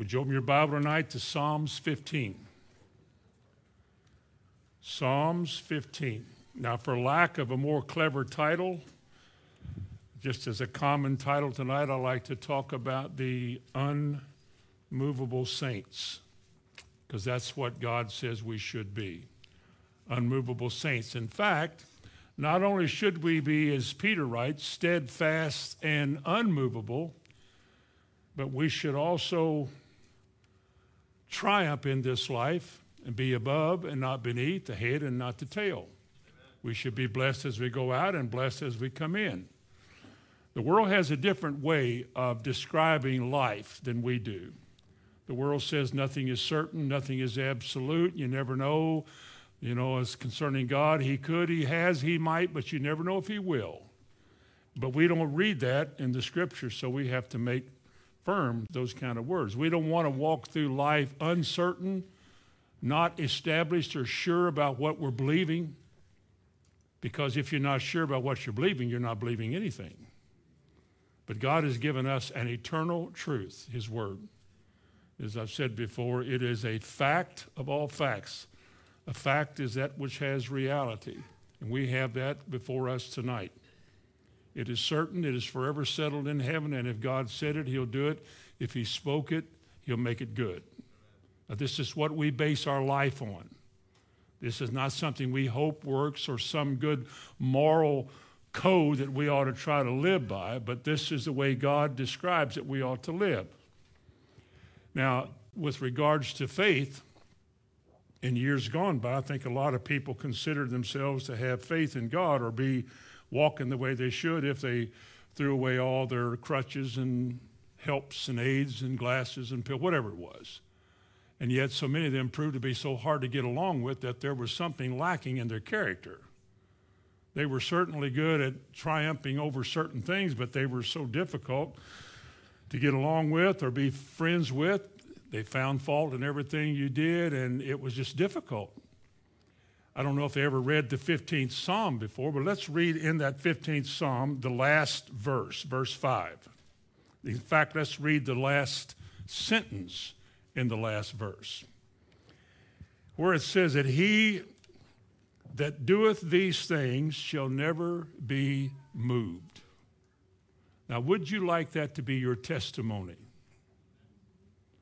Would you open your Bible tonight to Psalms 15? Psalms 15. Now, for lack of a more clever title, just as a common title tonight, I like to talk about the unmovable saints, because that's what God says we should be unmovable saints. In fact, not only should we be, as Peter writes, steadfast and unmovable, but we should also triumph in this life and be above and not beneath, the head and not the tail. We should be blessed as we go out and blessed as we come in. The world has a different way of describing life than we do. The world says nothing is certain, nothing is absolute, you never know. You know, as concerning God, He could, He has, He might, but you never know if He will. But we don't read that in the scripture, so we have to make firm those kind of words. We don't want to walk through life uncertain, not established or sure about what we're believing, because if you're not sure about what you're believing, you're not believing anything. But God has given us an eternal truth, His Word. As I've said before, it is a fact of all facts. A fact is that which has reality, and we have that before us tonight. It is certain, it is forever settled in heaven, and if God said it, He'll do it. If He spoke it, He'll make it good. Now, this is what we base our life on. This is not something we hope works or some good moral code that we ought to try to live by, but this is the way God describes that we ought to live. Now, with regards to faith, in years gone by, I think a lot of people consider themselves to have faith in God or be walking the way they should if they threw away all their crutches and helps and aids and glasses and pills, whatever it was. And yet, so many of them proved to be so hard to get along with that there was something lacking in their character. They were certainly good at triumphing over certain things, but they were so difficult to get along with or be friends with. They found fault in everything you did, and it was just difficult. I don't know if they ever read the 15th Psalm before, but let's read in that 15th Psalm the last verse, verse 5. In fact, let's read the last sentence in the last verse, where it says that he that doeth these things shall never be moved. Now, would you like that to be your testimony?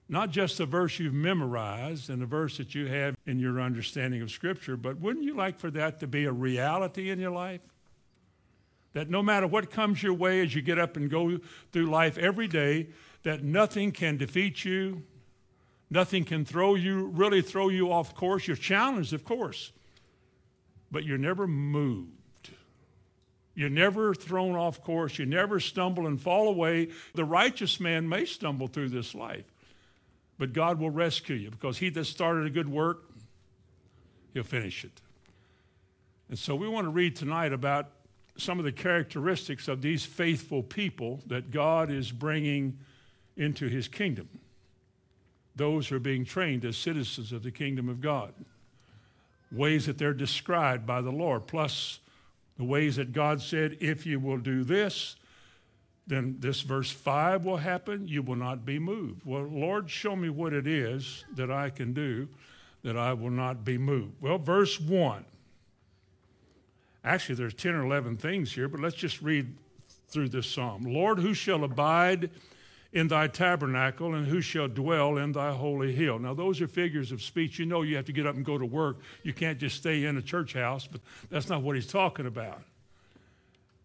Not just the verse you've memorized and the verse that you have in your understanding of Scripture, but wouldn't you like for that to be a reality in your life? That no matter what comes your way as you get up and go through life every day, that nothing can defeat you, nothing can throw you, really throw you off course. You're challenged, of course, but you're never moved. You're never thrown off course. You never stumble and fall away. The righteous man may stumble through this life but God will rescue you because he that started a good work, he'll finish it. And so we want to read tonight about some of the characteristics of these faithful people that God is bringing into his kingdom. Those who are being trained as citizens of the kingdom of God. Ways that they're described by the Lord, plus the ways that God said, if you will do this, then this verse 5 will happen. You will not be moved. Well, Lord, show me what it is that I can do that I will not be moved. Well, verse 1. Actually, there's 10 or 11 things here, but let's just read through this psalm. Lord, who shall abide in thy tabernacle and who shall dwell in thy holy hill? Now, those are figures of speech. You know you have to get up and go to work. You can't just stay in a church house, but that's not what he's talking about.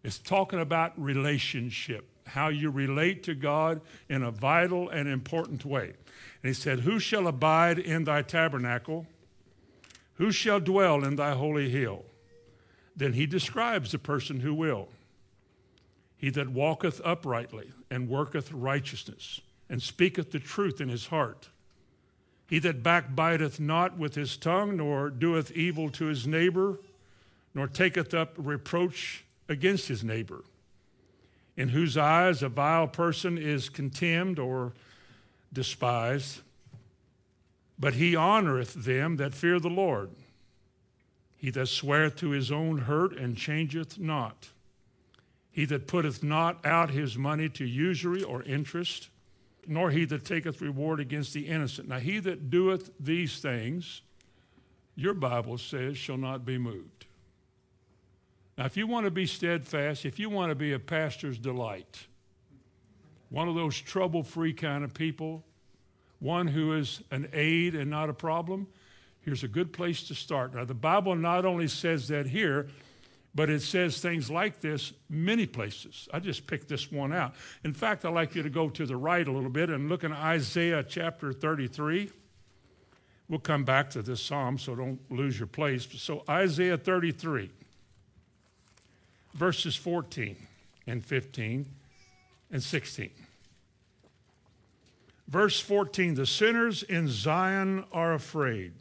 It's talking about relationship how you relate to God in a vital and important way. And he said, Who shall abide in thy tabernacle? Who shall dwell in thy holy hill? Then he describes the person who will. He that walketh uprightly and worketh righteousness and speaketh the truth in his heart. He that backbiteth not with his tongue, nor doeth evil to his neighbor, nor taketh up reproach against his neighbor in whose eyes a vile person is contemned or despised, but he honoreth them that fear the Lord. He that sweareth to his own hurt and changeth not. He that putteth not out his money to usury or interest. nor he that taketh reward against the innocent. Now, he that doeth these things, your Bible says, shall not be moved. Now, if you want to be steadfast, if you want to be a pastor's delight, one of those trouble free kind of people, one who is an aid and not a problem, here's a good place to start. Now, the Bible not only says that here, but it says things like this many places. I just picked this one out. In fact, I'd like you to go to the right a little bit and look in Isaiah chapter 33. We'll come back to this psalm, so don't lose your place. So, Isaiah 33, verses 14 and 15 and 16. Verse 14 The sinners in Zion are afraid.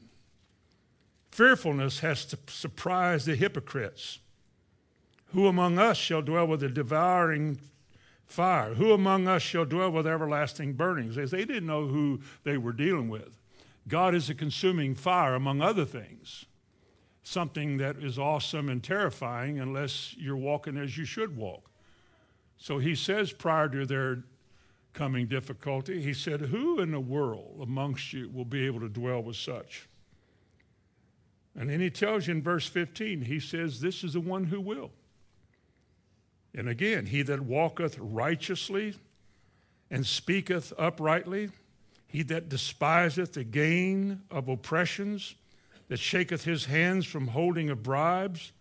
Fearfulness has surprised the hypocrites. Who among us shall dwell with a devouring fire? Who among us shall dwell with everlasting burnings? As they didn't know who they were dealing with. God is a consuming fire, among other things. Something that is awesome and terrifying unless you're walking as you should walk. So he says prior to their coming difficulty, he said, Who in the world amongst you will be able to dwell with such? And then he tells you in verse 15, he says, This is the one who will. And again, he that walketh righteously and speaketh uprightly, he that despiseth the gain of oppressions, that shaketh his hands from holding of bribes,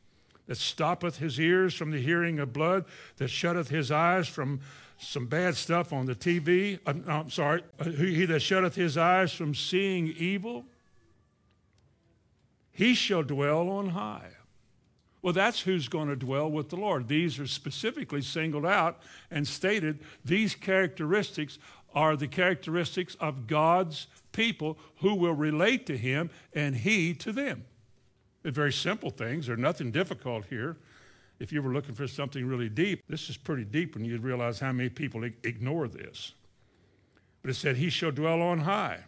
that stoppeth his ears from the hearing of blood, that shutteth his eyes from some bad stuff on the TV. I'm, I'm sorry, uh, he that shutteth his eyes from seeing evil, he shall dwell on high. Well, that's who's going to dwell with the Lord. These are specifically singled out and stated. These characteristics are the characteristics of God's people who will relate to Him and He to them. They're very simple things. There's nothing difficult here. If you were looking for something really deep, this is pretty deep when you realize how many people ignore this. But it said, He shall dwell on high.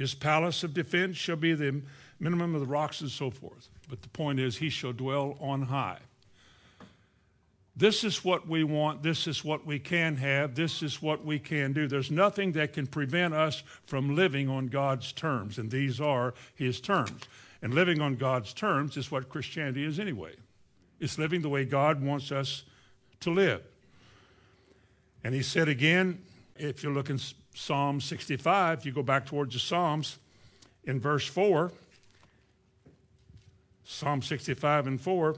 His palace of defense shall be the minimum of the rocks and so forth. But the point is, he shall dwell on high. This is what we want. This is what we can have. This is what we can do. There's nothing that can prevent us from living on God's terms, and these are his terms. And living on God's terms is what Christianity is anyway. It's living the way God wants us to live. And he said again, if you look in Psalm 65, you go back towards the Psalms, in verse 4, Psalm 65 and 4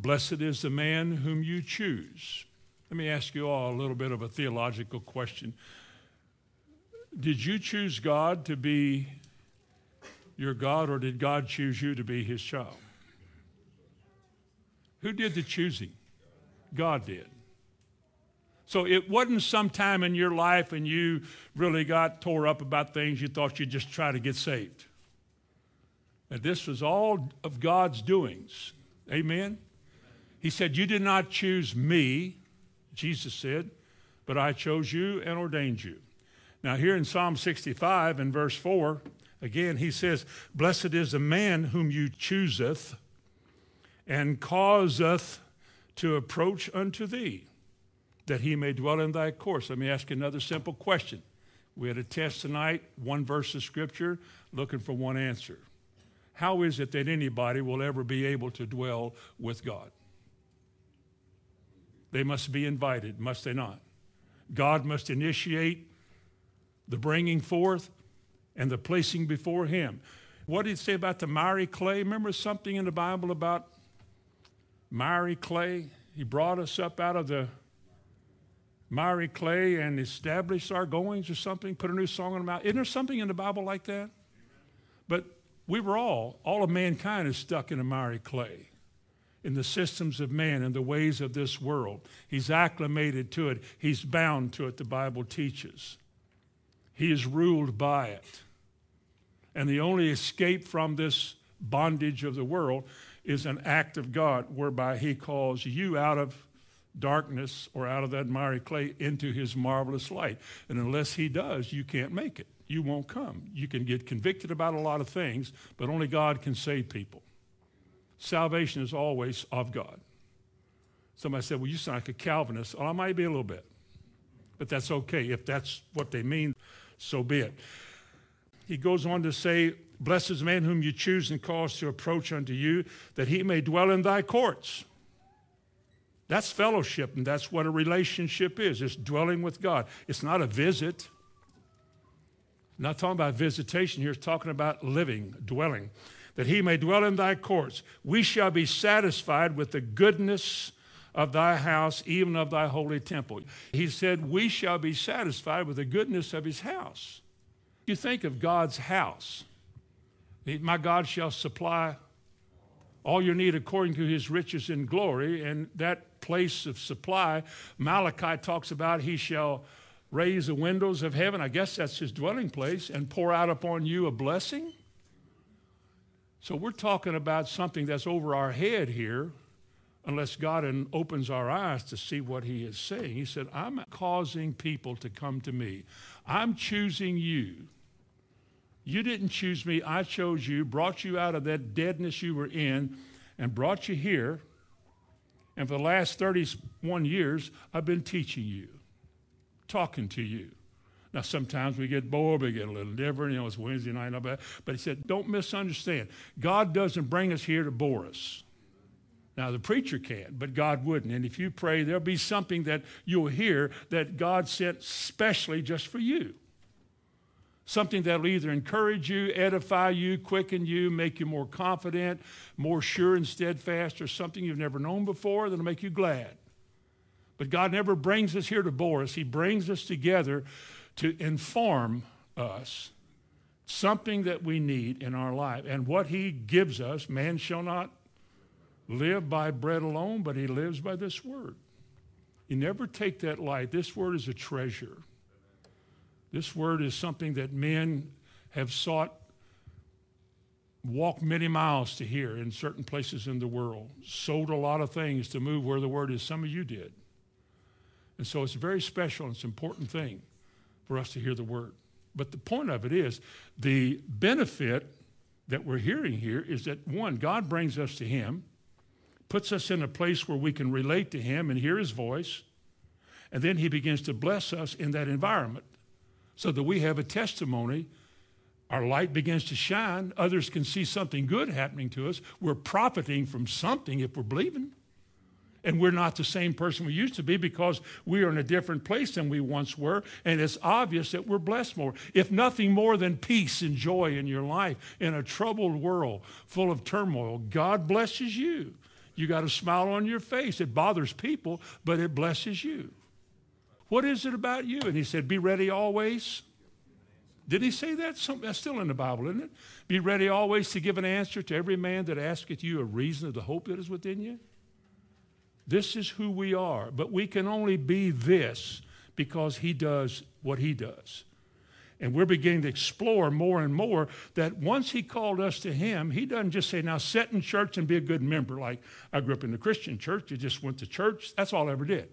Blessed is the man whom you choose. Let me ask you all a little bit of a theological question. Did you choose God to be your God, or did God choose you to be his child? Who did the choosing? God did. So it wasn't sometime in your life and you really got tore up about things you thought you'd just try to get saved. And this was all of God's doings. Amen? He said, You did not choose me, Jesus said, but I chose you and ordained you. Now, here in Psalm 65 in verse 4, again, he says, Blessed is the man whom you chooseth and causeth to approach unto thee, that he may dwell in thy course. Let me ask you another simple question. We had a test tonight, one verse of scripture, looking for one answer. How is it that anybody will ever be able to dwell with God? They must be invited, must they not? God must initiate the bringing forth and the placing before Him. What did He say about the miry clay? Remember something in the Bible about miry clay? He brought us up out of the miry clay and established our goings or something, put a new song on the mouth. Isn't there something in the Bible like that? But we were all, all of mankind is stuck in a miry clay, in the systems of man and the ways of this world. He's acclimated to it, he's bound to it, the Bible teaches. He is ruled by it. And the only escape from this bondage of the world is an act of God whereby he calls you out of darkness or out of that miry clay into his marvelous light. And unless he does, you can't make it you won't come. You can get convicted about a lot of things, but only God can save people. Salvation is always of God. Somebody said, Well, you sound like a Calvinist. Well, I might be a little bit. But that's okay. If that's what they mean, so be it. He goes on to say, Blessed is the man whom you choose and cause to approach unto you, that he may dwell in thy courts. That's fellowship, and that's what a relationship is. It's dwelling with God. It's not a visit. I'm not talking about visitation here, it's talking about living, dwelling. That he may dwell in thy courts. We shall be satisfied with the goodness of thy house, even of thy holy temple. He said, We shall be satisfied with the goodness of his house. You think of God's house. My God shall supply all your need according to his riches in glory. And that place of supply, Malachi talks about, he shall raise the windows of heaven. I guess that's his dwelling place and pour out upon you a blessing. So we're talking about something that's over our head here unless God opens our eyes to see what he is saying. He said, I'm causing people to come to me. I'm choosing you. You didn't choose me, I chose you, brought you out of that deadness you were in, and brought you here. And for the last 31 years, I've been teaching you, talking to you. Now, sometimes we get bored, we get a little different. You know, it's Wednesday night, all that. but he said, don't misunderstand. God doesn't bring us here to bore us. Now, the preacher can't, but God wouldn't. And if you pray, there'll be something that you'll hear that God sent specially just for you something that'll either encourage you, edify you, quicken you, make you more confident, more sure and steadfast, or something you've never known before that'll make you glad. But God never brings us here to bore us, He brings us together to inform us something that we need in our life. And what He gives us, man shall not live by bread alone, but he lives by this word. You never take that light. This word is a treasure. This word is something that men have sought, walked many miles to hear in certain places in the world, sold a lot of things to move where the word is. Some of you did. And so it's a very special and it's an important thing for us to hear the word. But the point of it is the benefit that we're hearing here is that one, God brings us to Him, puts us in a place where we can relate to Him and hear His voice, and then He begins to bless us in that environment so that we have a testimony. Our light begins to shine. Others can see something good happening to us. We're profiting from something if we're believing. And we're not the same person we used to be because we are in a different place than we once were. And it's obvious that we're blessed more. If nothing more than peace and joy in your life in a troubled world full of turmoil, God blesses you. You got a smile on your face. It bothers people, but it blesses you. What is it about you? And he said, Be ready always. Did he say that? That's still in the Bible, isn't it? Be ready always to give an answer to every man that asketh you a reason of the hope that is within you. This is who we are, but we can only be this because he does what he does. And we're beginning to explore more and more that once he called us to him, he doesn't just say, now sit in church and be a good member. Like I grew up in the Christian church, you just went to church. That's all I ever did.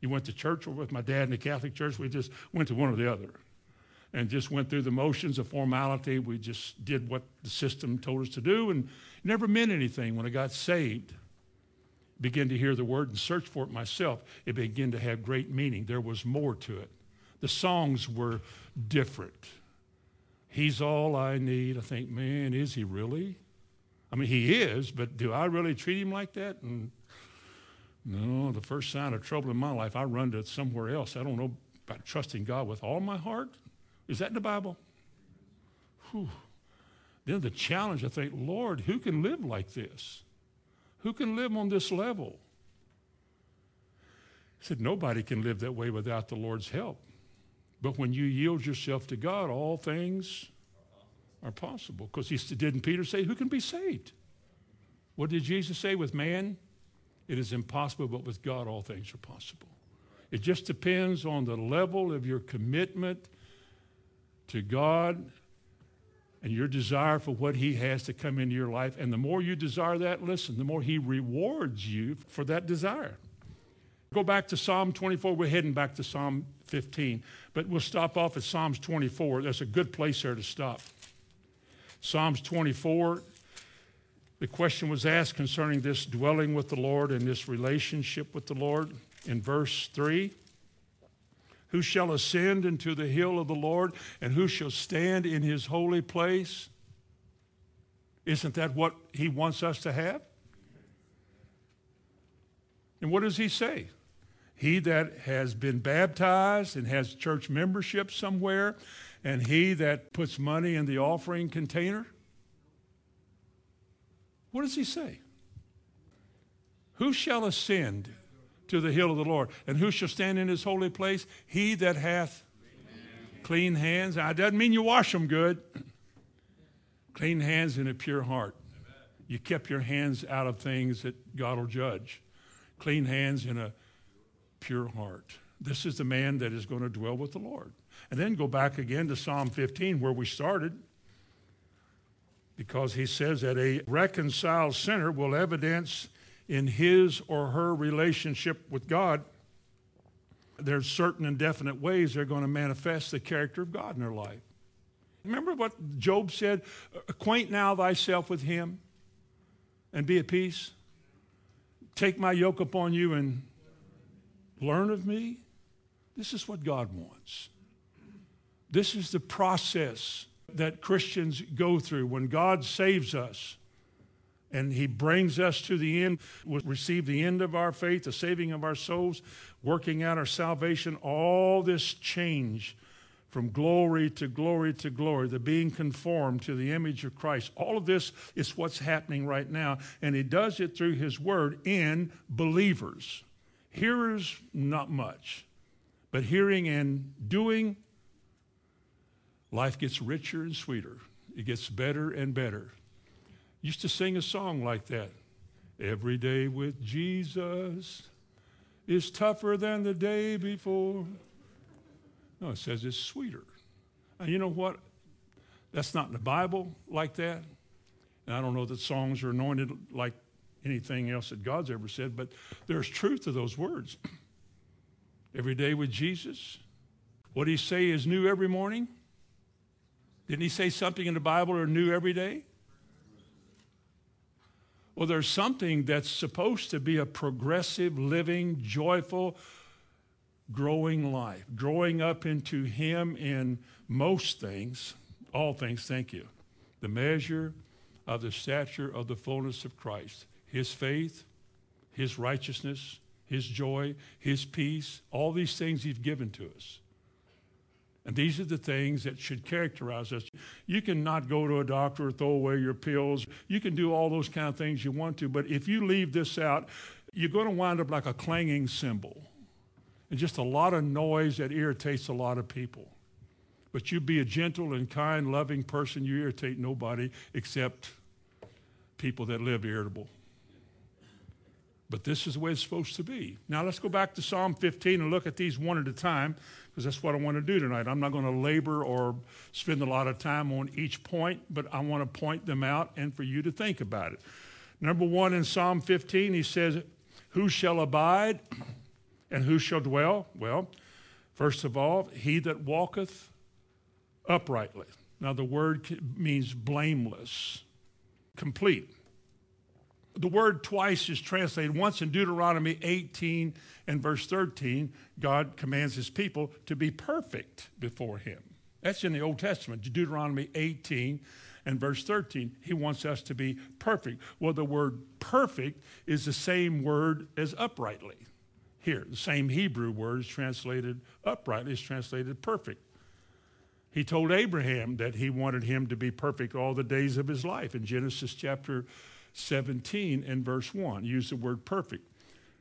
You went to church or with my dad in the Catholic church. We just went to one or the other and just went through the motions of formality. We just did what the system told us to do and never meant anything. When I got saved, began to hear the word and search for it myself, it began to have great meaning. There was more to it. The songs were different. He's all I need. I think, man, is he really? I mean, he is, but do I really treat him like that? And no, the first sign of trouble in my life, I run to somewhere else. I don't know about trusting God with all my heart. Is that in the Bible? Whew. Then the challenge, I think, Lord, who can live like this? Who can live on this level? He said, Nobody can live that way without the Lord's help. But when you yield yourself to God, all things are possible. Because he didn't Peter say, Who can be saved? What did Jesus say with man? It is impossible, but with God, all things are possible. It just depends on the level of your commitment to God and your desire for what He has to come into your life. And the more you desire that, listen, the more He rewards you for that desire. Go back to Psalm 24. We're heading back to Psalm 15, but we'll stop off at Psalms 24. That's a good place there to stop. Psalms 24 the question was asked concerning this dwelling with the Lord and this relationship with the Lord in verse 3. Who shall ascend into the hill of the Lord, and who shall stand in his holy place? Isn't that what he wants us to have? And what does he say? He that has been baptized and has church membership somewhere, and he that puts money in the offering container. What does he say? Who shall ascend to the hill of the Lord? And who shall stand in his holy place? He that hath clean hands. That doesn't mean you wash them good. Clean hands and a pure heart. You kept your hands out of things that God will judge. Clean hands and a pure heart. This is the man that is going to dwell with the Lord. And then go back again to Psalm 15 where we started. Because he says that a reconciled sinner will evidence in his or her relationship with God, there's certain and definite ways they're going to manifest the character of God in their life. Remember what Job said? Acquaint now thyself with him and be at peace. Take my yoke upon you and learn of me. This is what God wants. This is the process that Christians go through when God saves us and he brings us to the end. we receive the end of our faith, the saving of our souls, working out our salvation, all this change from glory to glory to glory, the being conformed to the image of Christ. All of this is what's happening right now, and he does it through his word in believers. Hearers, not much, but hearing and doing, life gets richer and sweeter. It gets better and better used to sing a song like that. Every day with Jesus is tougher than the day before. No, it says it's sweeter. And you know what? That's not in the Bible like that. And I don't know that songs are anointed like anything else that God's ever said, but there's truth to those words. every day with Jesus. What he say is new every morning? Didn't he say something in the Bible or new every day? Well, there's something that's supposed to be a progressive, living, joyful, growing life, growing up into Him in most things, all things, thank you. The measure of the stature of the fullness of Christ, His faith, His righteousness, His joy, His peace, all these things He's given to us. And these are the things that should characterize us. You can not go to a doctor or throw away your pills. You can do all those kind of things you want to, but if you leave this out, you're going to wind up like a clanging cymbal and just a lot of noise that irritates a lot of people. But you be a gentle and kind, loving person, you irritate nobody except people that live irritable. But this is the way it's supposed to be. Now let's go back to Psalm 15 and look at these one at a time because that's what I want to do tonight. I'm not going to labor or spend a lot of time on each point, but I want to point them out and for you to think about it. Number one in Psalm 15, he says, Who shall abide and who shall dwell? Well, first of all, he that walketh uprightly. Now, the word means blameless, complete the word twice is translated once in Deuteronomy 18 and verse 13. God commands his people to be perfect before him. That's in the Old Testament, Deuteronomy 18 and verse 13. He wants us to be perfect. Well, the word perfect is the same word as uprightly. Here, the same Hebrew word is translated uprightly, is translated perfect. He told Abraham that he wanted him to be perfect all the days of his life in Genesis chapter 17 and verse 1. Use the word perfect.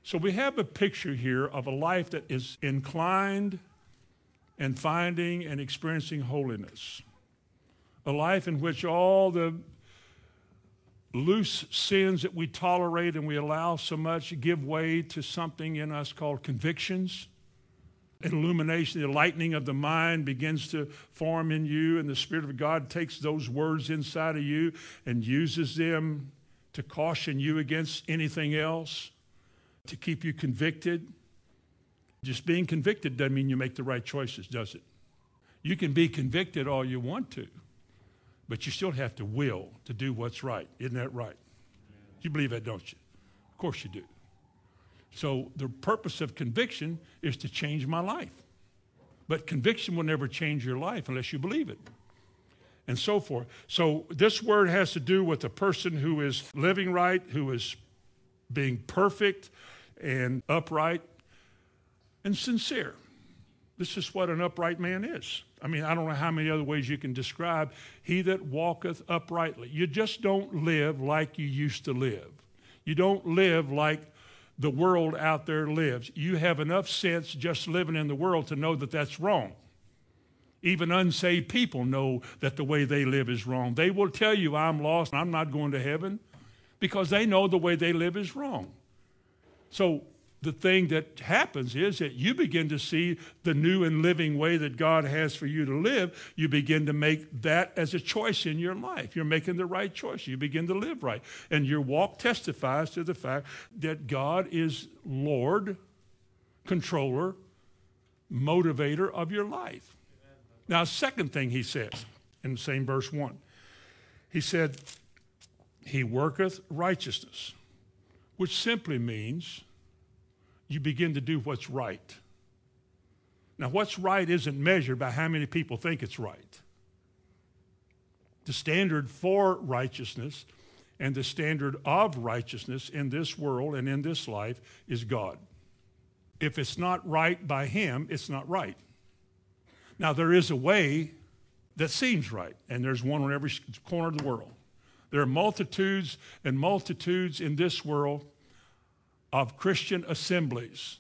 So we have a picture here of a life that is inclined and finding and experiencing holiness. A life in which all the loose sins that we tolerate and we allow so much give way to something in us called convictions. Illumination, the lightning of the mind begins to form in you, and the Spirit of God takes those words inside of you and uses them to caution you against anything else, to keep you convicted. Just being convicted doesn't mean you make the right choices, does it? You can be convicted all you want to, but you still have to will to do what's right. Isn't that right? You believe that, don't you? Of course you do. So the purpose of conviction is to change my life. But conviction will never change your life unless you believe it. And so forth. So this word has to do with a person who is living right, who is being perfect and upright and sincere. This is what an upright man is. I mean, I don't know how many other ways you can describe he that walketh uprightly. You just don't live like you used to live. You don't live like the world out there lives. You have enough sense just living in the world to know that that's wrong. Even unsaved people know that the way they live is wrong. They will tell you, I'm lost, I'm not going to heaven, because they know the way they live is wrong. So the thing that happens is that you begin to see the new and living way that God has for you to live. You begin to make that as a choice in your life. You're making the right choice. You begin to live right. And your walk testifies to the fact that God is Lord, controller, motivator of your life. Now, second thing he says in the same verse 1, he said, He worketh righteousness, which simply means you begin to do what's right. Now, what's right isn't measured by how many people think it's right. The standard for righteousness and the standard of righteousness in this world and in this life is God. If it's not right by Him, it's not right. Now, there is a way that seems right, and there's one on every corner of the world. There are multitudes and multitudes in this world of Christian assemblies.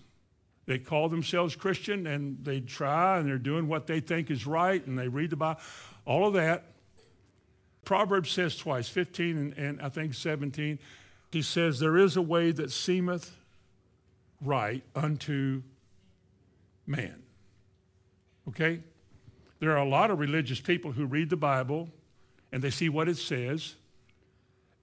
They call themselves Christian and they try and they're doing what they think is right and they read the Bible, all of that. Proverbs says twice, 15 and, and I think 17, he says, There is a way that seemeth right unto man. Okay? There are a lot of religious people who read the Bible and they see what it says,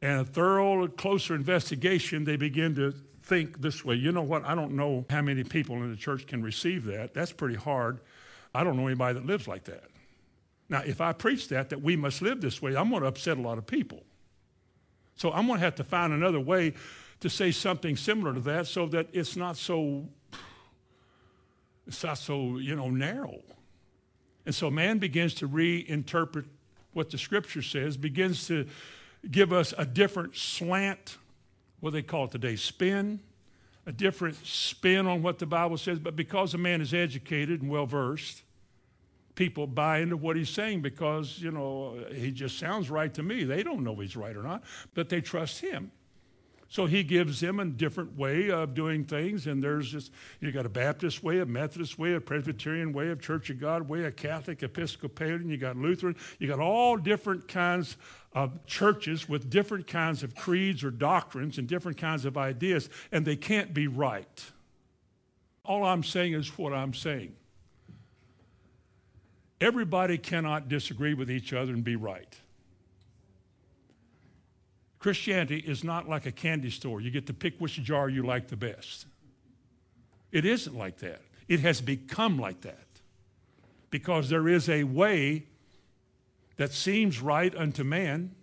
and a thorough, closer investigation, they begin to think this way. You know what? I don't know how many people in the church can receive that. That's pretty hard. I don't know anybody that lives like that. Now, if I preach that, that we must live this way, I'm going to upset a lot of people. So I'm going to have to find another way to say something similar to that so that it's not so, it's not so, you know, narrow. And so man begins to reinterpret what the scripture says, begins to give us a different slant what they call it today, spin, a different spin on what the Bible says. But because a man is educated and well versed, people buy into what he's saying because, you know, he just sounds right to me. They don't know he's right or not, but they trust him. So he gives them a different way of doing things, and there's just, you got a Baptist way, a Methodist way, a Presbyterian way, a Church of God way, a Catholic, Episcopalian, you got Lutheran, you got all different kinds of churches with different kinds of creeds or doctrines and different kinds of ideas, and they can't be right. All I'm saying is what I'm saying. Everybody cannot disagree with each other and be right. Christianity is not like a candy store. You get to pick which jar you like the best. It isn't like that. It has become like that because there is a way that seems right unto man.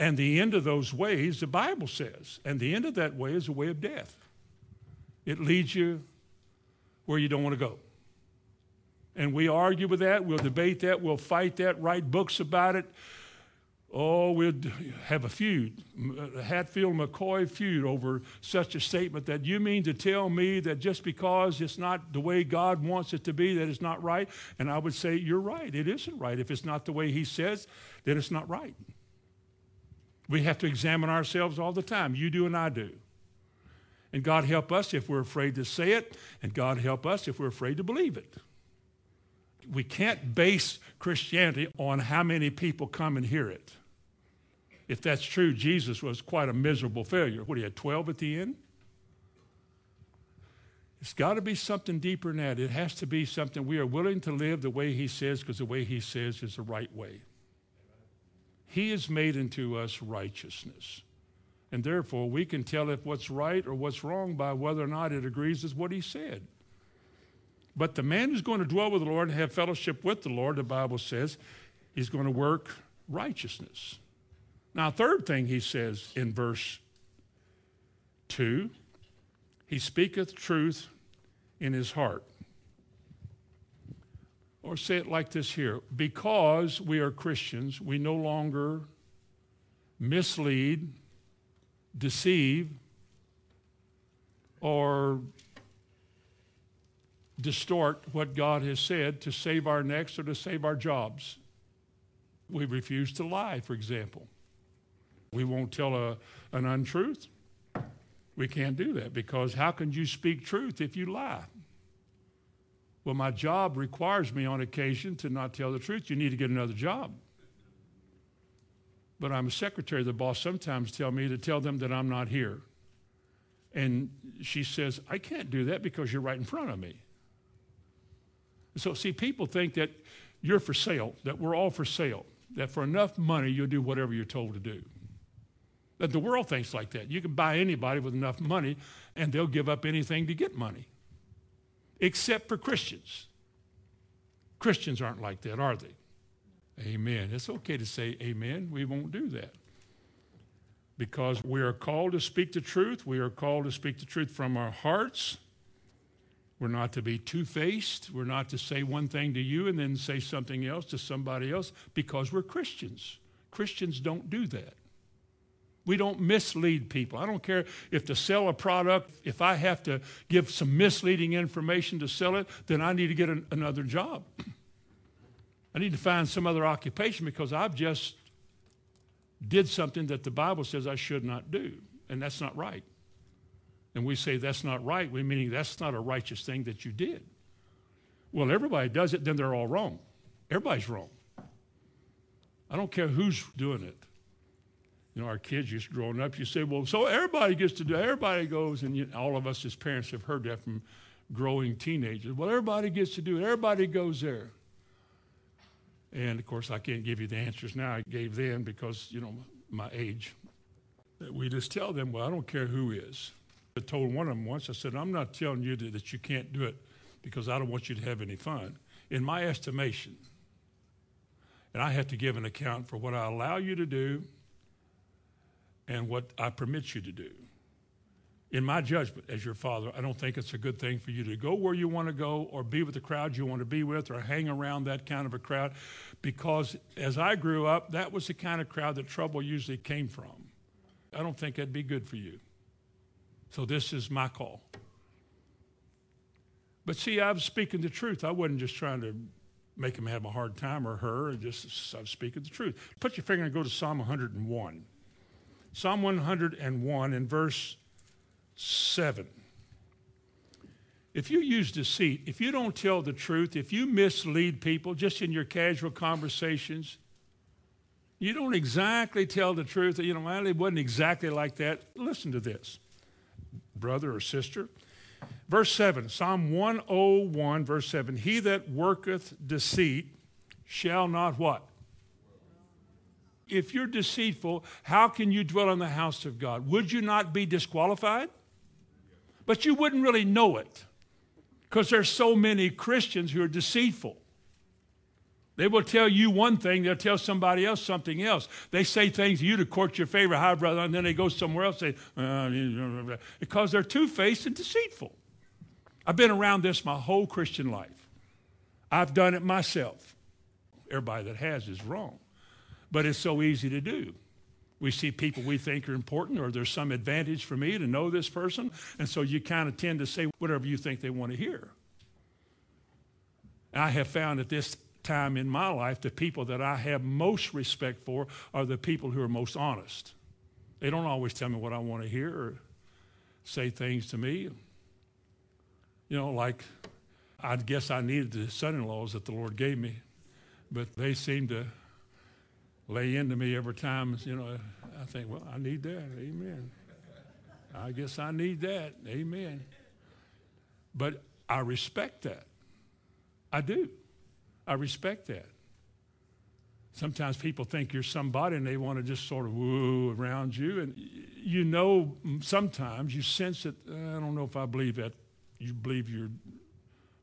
And the end of those ways, the Bible says, and the end of that way is a way of death. It leads you where you don't want to go. And we argue with that, we'll debate that, we'll fight that, write books about it, Oh, we'd have a feud, a uh, Hatfield McCoy feud over such a statement that you mean to tell me that just because it's not the way God wants it to be, that it's not right? And I would say, You're right. It isn't right. If it's not the way He says, then it's not right. We have to examine ourselves all the time. You do, and I do. And God help us if we're afraid to say it, and God help us if we're afraid to believe it. We can't base Christianity on how many people come and hear it. If that's true, Jesus was quite a miserable failure. What, he had 12 at the end? It's got to be something deeper than that. It has to be something we are willing to live the way he says because the way he says is the right way. He has made into us righteousness. And therefore, we can tell if what's right or what's wrong by whether or not it agrees with what he said. But the man who's going to dwell with the Lord and have fellowship with the Lord, the Bible says, is going to work righteousness. Now, third thing he says in verse 2 he speaketh truth in his heart. Or say it like this here because we are Christians, we no longer mislead, deceive, or distort what God has said to save our necks or to save our jobs. We refuse to lie, for example. We won't tell a, an untruth. We can't do that because how can you speak truth if you lie? Well, my job requires me on occasion to not tell the truth. You need to get another job. But I'm a secretary. The boss sometimes tell me to tell them that I'm not here. And she says, I can't do that because you're right in front of me. So, see, people think that you're for sale, that we're all for sale, that for enough money you'll do whatever you're told to do. That the world thinks like that. You can buy anybody with enough money and they'll give up anything to get money, except for Christians. Christians aren't like that, are they? Amen. It's okay to say amen. We won't do that. Because we are called to speak the truth. We are called to speak the truth from our hearts. We're not to be two faced. We're not to say one thing to you and then say something else to somebody else because we're Christians. Christians don't do that. We don't mislead people. I don't care if to sell a product, if I have to give some misleading information to sell it, then I need to get an, another job. I need to find some other occupation because I've just did something that the Bible says I should not do, and that's not right. And we say that's not right, we meaning that's not a righteous thing that you did. Well, everybody does it, then they're all wrong. Everybody's wrong. I don't care who's doing it. You know, our kids used growing up, you say, well, so everybody gets to do Everybody goes, and you, all of us as parents have heard that from growing teenagers. Well, everybody gets to do it. Everybody goes there. And of course, I can't give you the answers now I gave then because, you know, my age. We just tell them, well, I don't care who is. I told one of them once, I said, I'm not telling you that you can't do it because I don't want you to have any fun. In my estimation, and I have to give an account for what I allow you to do and what I permit you to do. In my judgment, as your father, I don't think it's a good thing for you to go where you want to go or be with the crowd you want to be with or hang around that kind of a crowd because as I grew up, that was the kind of crowd that trouble usually came from. I don't think that'd be good for you. So this is my call. But see, I was speaking the truth. I wasn't just trying to make him have a hard time or her. Just I was speaking the truth. Put your finger and go to Psalm 101. Psalm 101 in verse 7. If you use deceit, if you don't tell the truth, if you mislead people just in your casual conversations, you don't exactly tell the truth, you know, well, it wasn't exactly like that. Listen to this, brother or sister. Verse 7, Psalm 101, verse 7 He that worketh deceit shall not what? if you're deceitful, how can you dwell in the house of God? Would you not be disqualified? But you wouldn't really know it because there's so many Christians who are deceitful. They will tell you one thing, they'll tell somebody else something else. They say things to you to court your favor, hi, brother, and then they go somewhere else and say, uh, because they're two faced and deceitful. I've been around this my whole Christian life. I've done it myself. Everybody that has is wrong. But it's so easy to do. We see people we think are important, or there's some advantage for me to know this person, and so you kind of tend to say whatever you think they want to hear. I have found at this time in my life the people that I have most respect for are the people who are most honest. They don't always tell me what I want to hear or say things to me. You know, like I guess I needed the son in laws that the Lord gave me, but they seem to lay into me every time, you know, I think, well, I need that. Amen. I guess I need that. Amen. But I respect that. I do. I respect that. Sometimes people think you're somebody and they want to just sort of woo around you. And you know, sometimes you sense that, uh, I don't know if I believe that you believe you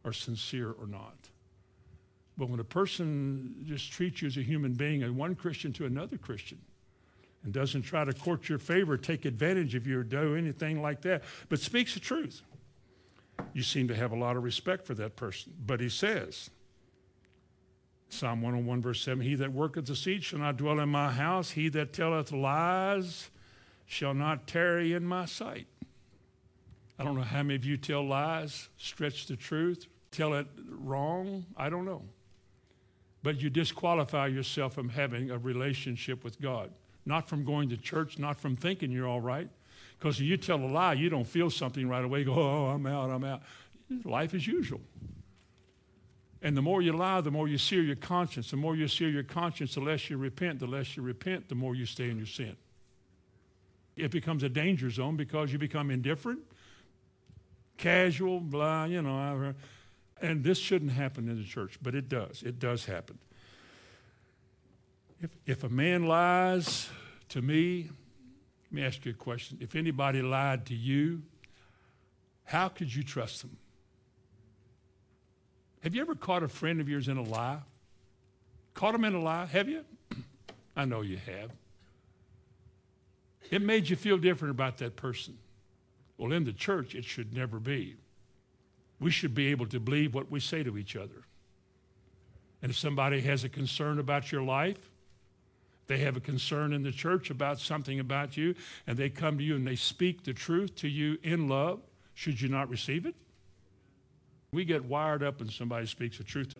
are sincere or not. But when a person just treats you as a human being, and one Christian to another Christian, and doesn't try to court your favor, take advantage of you, or do anything like that, but speaks the truth, you seem to have a lot of respect for that person. But he says, Psalm 101, verse 7 He that worketh deceit shall not dwell in my house. He that telleth lies shall not tarry in my sight. I don't know how many of you tell lies, stretch the truth, tell it wrong. I don't know. But you disqualify yourself from having a relationship with God, not from going to church, not from thinking you're all right. Because if you tell a lie, you don't feel something right away. Go, oh, I'm out, I'm out. Life as usual. And the more you lie, the more you sear your conscience. The more you sear your conscience, the less you repent. The less you repent, the more you stay in your sin. It becomes a danger zone because you become indifferent, casual, blah, you know. And this shouldn't happen in the church, but it does. It does happen. If, if a man lies to me, let me ask you a question. If anybody lied to you, how could you trust them? Have you ever caught a friend of yours in a lie? Caught him in a lie? Have you? I know you have. It made you feel different about that person. Well, in the church, it should never be. We should be able to believe what we say to each other. And if somebody has a concern about your life, they have a concern in the church about something about you, and they come to you and they speak the truth to you in love, should you not receive it? We get wired up when somebody speaks the truth.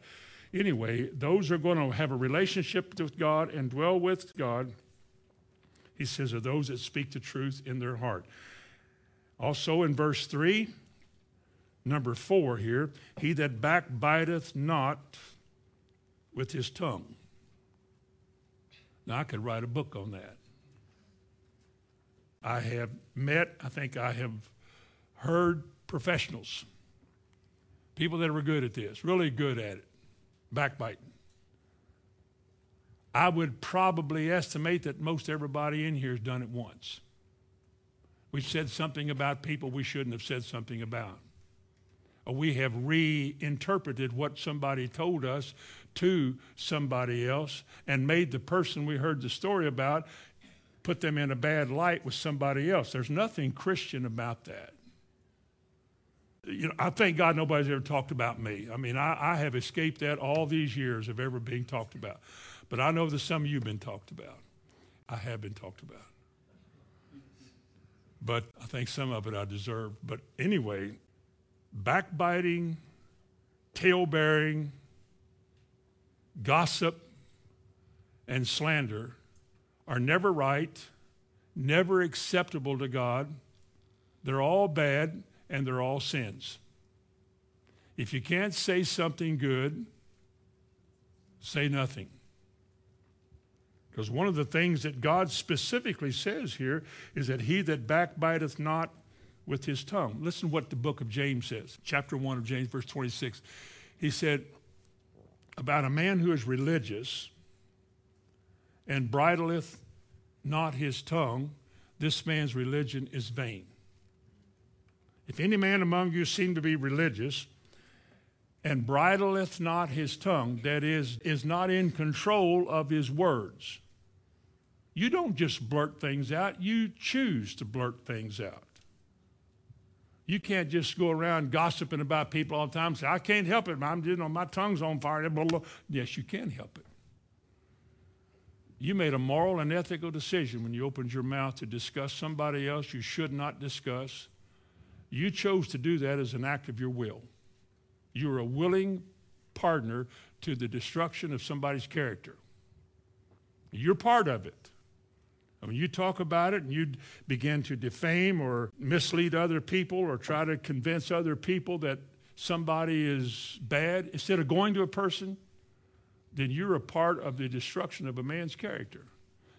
Anyway, those are going to have a relationship with God and dwell with God. He says, are those that speak the truth in their heart. Also in verse 3, number 4 here, he that backbiteth not with his tongue. Now, I could write a book on that. I have met, I think I have heard professionals People that were good at this, really good at it, backbiting. I would probably estimate that most everybody in here has done it once. We said something about people we shouldn't have said something about. Or we have reinterpreted what somebody told us to somebody else and made the person we heard the story about put them in a bad light with somebody else. There's nothing Christian about that you know, I thank God nobody's ever talked about me. I mean, I, I, have escaped that all these years of ever being talked about. But I know that some of you have been talked about. I have been talked about. But I think some of it I deserve. But anyway, backbiting, tale bearing, gossip, and slander are never right, never acceptable to God. They're all bad and they're all sins. If you can't say something good, say nothing. Because one of the things that God specifically says here is that he that backbiteth not with his tongue. Listen what the book of James says, chapter 1 of James, verse 26. He said, About a man who is religious and bridleth not his tongue, this man's religion is vain. If any man among you seem to be religious, and bridleth not his tongue, that is, is not in control of his words. You don't just blurt things out, you choose to blurt things out. You can't just go around gossiping about people all the time say, I can't help it. I'm, you know, my tongue's on fire. Blah, blah. Yes, you can help it. You made a moral and ethical decision when you opened your mouth to discuss somebody else you should not discuss you chose to do that as an act of your will. You're a willing partner to the destruction of somebody's character. You're part of it. And when you talk about it and you begin to defame or mislead other people or try to convince other people that somebody is bad, instead of going to a person, then you're a part of the destruction of a man's character.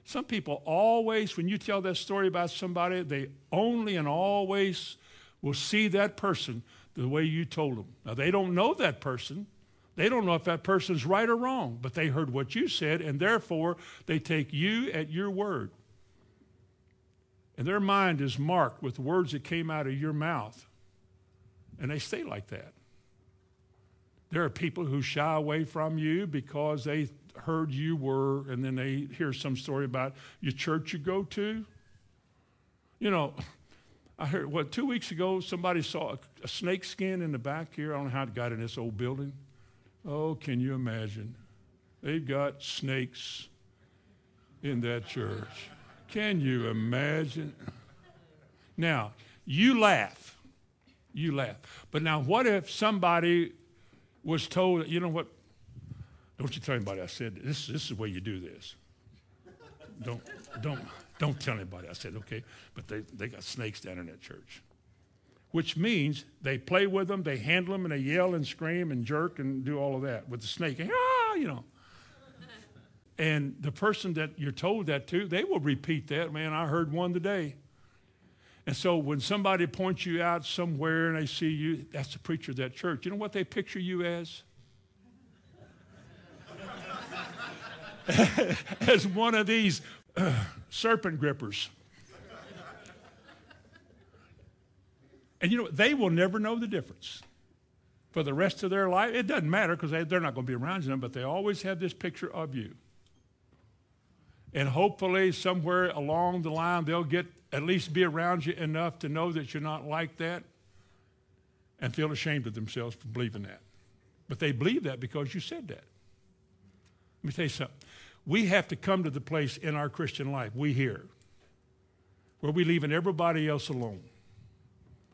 Some people always, when you tell that story about somebody, they only and always will see that person the way you told them. Now, they don't know that person. They don't know if that person's right or wrong, but they heard what you said, and therefore they take you at your word. And their mind is marked with words that came out of your mouth, and they stay like that. There are people who shy away from you because they heard you were, and then they hear some story about your church you go to. You know, I heard, what, two weeks ago, somebody saw a, a snake skin in the back here. I don't know how it got in this old building. Oh, can you imagine? They've got snakes in that church. Can you imagine? Now, you laugh. You laugh. But now, what if somebody was told, you know what? Don't you tell anybody I said this. This is the way you do this. Don't, don't, don't tell anybody I said, okay? But they, they got snakes down in that church. Which means they play with them, they handle them, and they yell and scream and jerk and do all of that with the snake. Ah, you know. And the person that you're told that to, they will repeat that. Man, I heard one today. And so when somebody points you out somewhere and they see you, that's the preacher of that church. You know what they picture you as? as one of these uh, serpent grippers. And you know, they will never know the difference for the rest of their life. It doesn't matter because they, are not going to be around you, but they always have this picture of you. And hopefully, somewhere along the line, they'll get at least be around you enough to know that you're not like that and feel ashamed of themselves for believing that. But they believe that because you said that. Let me tell you something. We have to come to the place in our Christian life, we here, where we're leaving everybody else alone.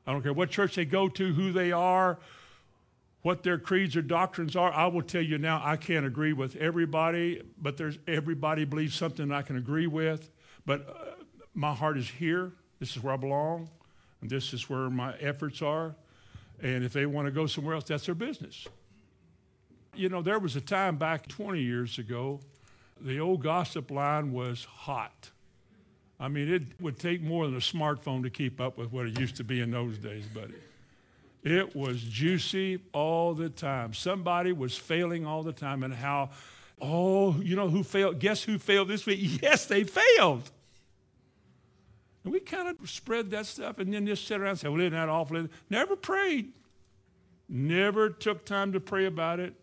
I don't care what church they go to, who they are, what their creeds or doctrines are. I will tell you now, I can't agree with everybody, but there's everybody believes something I can agree with. But uh, my heart is here. This is where I belong, and this is where my efforts are. And if they want to go somewhere else, that's their business. You know, there was a time back 20 years ago, the old gossip line was hot. I mean, it would take more than a smartphone to keep up with what it used to be in those days, buddy. It was juicy all the time. Somebody was failing all the time, and how, oh, you know who failed? Guess who failed this week? Yes, they failed. And we kind of spread that stuff and then just sit around and say, well, isn't that awful? Never prayed. Never took time to pray about it.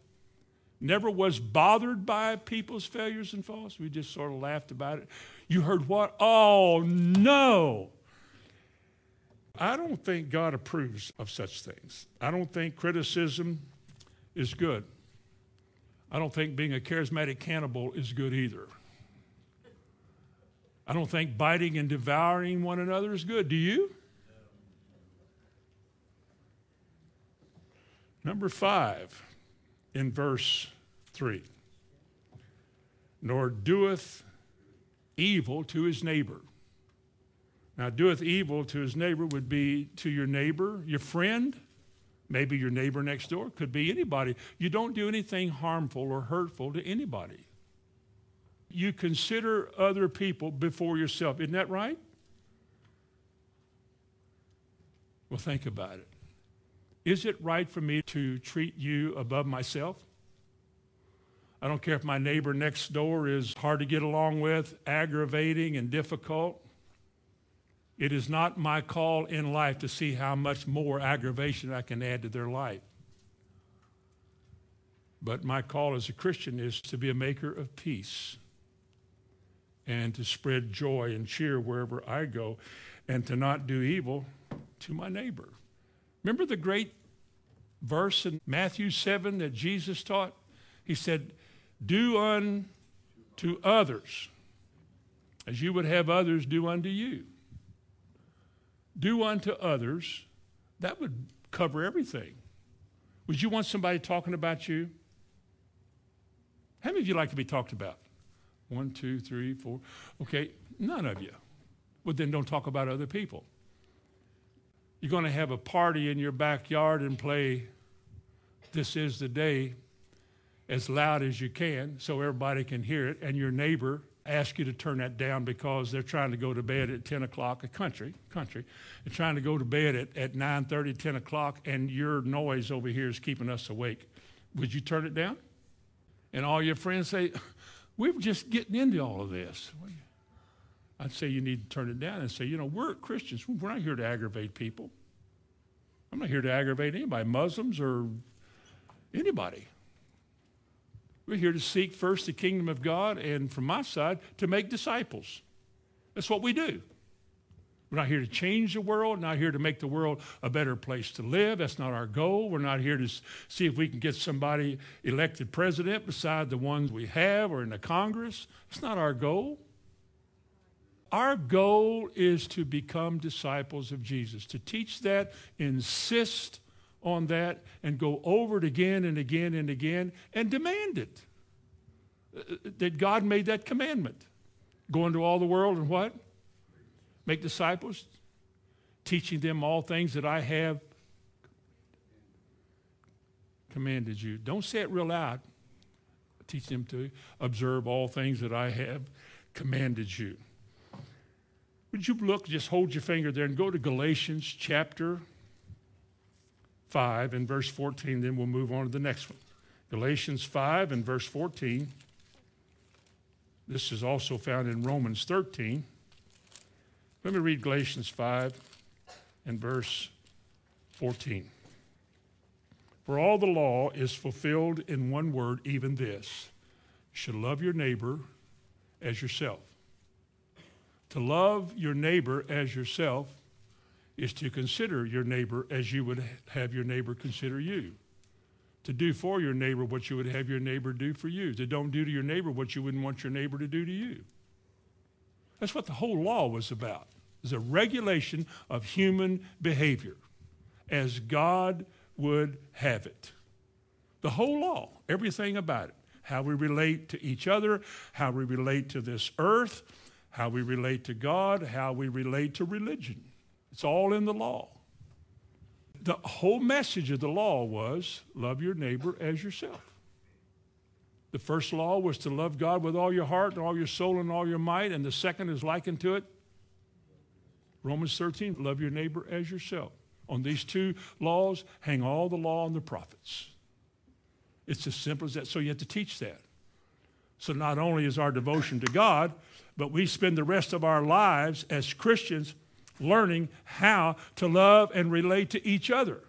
Never was bothered by people's failures and faults. We just sort of laughed about it. You heard what? Oh, no. I don't think God approves of such things. I don't think criticism is good. I don't think being a charismatic cannibal is good either. I don't think biting and devouring one another is good. Do you? Number five, in verse 3 Nor doeth evil to his neighbor. Now, doeth evil to his neighbor would be to your neighbor, your friend, maybe your neighbor next door, could be anybody. You don't do anything harmful or hurtful to anybody. You consider other people before yourself. Isn't that right? Well, think about it. Is it right for me to treat you above myself? I don't care if my neighbor next door is hard to get along with, aggravating, and difficult. It is not my call in life to see how much more aggravation I can add to their life. But my call as a Christian is to be a maker of peace and to spread joy and cheer wherever I go and to not do evil to my neighbor. Remember the great verse in Matthew 7 that Jesus taught? He said, Do unto others as you would have others do unto you do unto others, that would cover everything. Would you want somebody talking about you? How many of you like to be talked about? One, two, three, four. Okay, none of you. Well, then don't talk about other people. You're going to have a party in your backyard and play This Is the Day as loud as you can so everybody can hear it, and your neighbor ask you to turn that down because they're trying to go to bed at 10 o'clock, a country, country, they're trying to go to bed at, at 9.30, 10 o'clock, and your noise over here is keeping us awake. Would you turn it down? And all your friends say, we're just getting into all of this. I'd say you need to turn it down and say, you know, we're Christians. We're not here to aggravate people. I'm not here to aggravate anybody, Muslims or anybody. We're here to seek first the kingdom of God and, from my side, to make disciples. That's what we do. We're not here to change the world, not here to make the world a better place to live. That's not our goal. We're not here to see if we can get somebody elected president beside the ones we have or in the Congress. That's not our goal. Our goal is to become disciples of Jesus, to teach that, insist on that, and go over it again and again and again and demand it. Uh, that God made that commandment. Go into all the world and what? Make disciples, teaching them all things that I have commanded you. Don't say it real loud. Teach them to observe all things that I have commanded you. Would you look, just hold your finger there and go to Galatians chapter 5 and verse 14, then we'll move on to the next one. Galatians 5 and verse 14. This is also found in Romans 13. Let me read Galatians 5 and verse 14. For all the law is fulfilled in one word, even this you should love your neighbor as yourself. To love your neighbor as yourself is to consider your neighbor as you would have your neighbor consider you. To do for your neighbor what you would have your neighbor do for you. To don't do to your neighbor what you wouldn't want your neighbor to do to you. That's what the whole law was about is a regulation of human behavior as God would have it. The whole law, everything about it. How we relate to each other, how we relate to this earth, how we relate to God, how we relate to religion. It's all in the law. The whole message of the law was love your neighbor as yourself. The first law was to love God with all your heart and all your soul and all your might, and the second is likened to it Romans 13, love your neighbor as yourself. On these two laws, hang all the law and the prophets. It's as simple as that. So you have to teach that. So not only is our devotion to God, but we spend the rest of our lives as Christians learning how to love and relate to each other.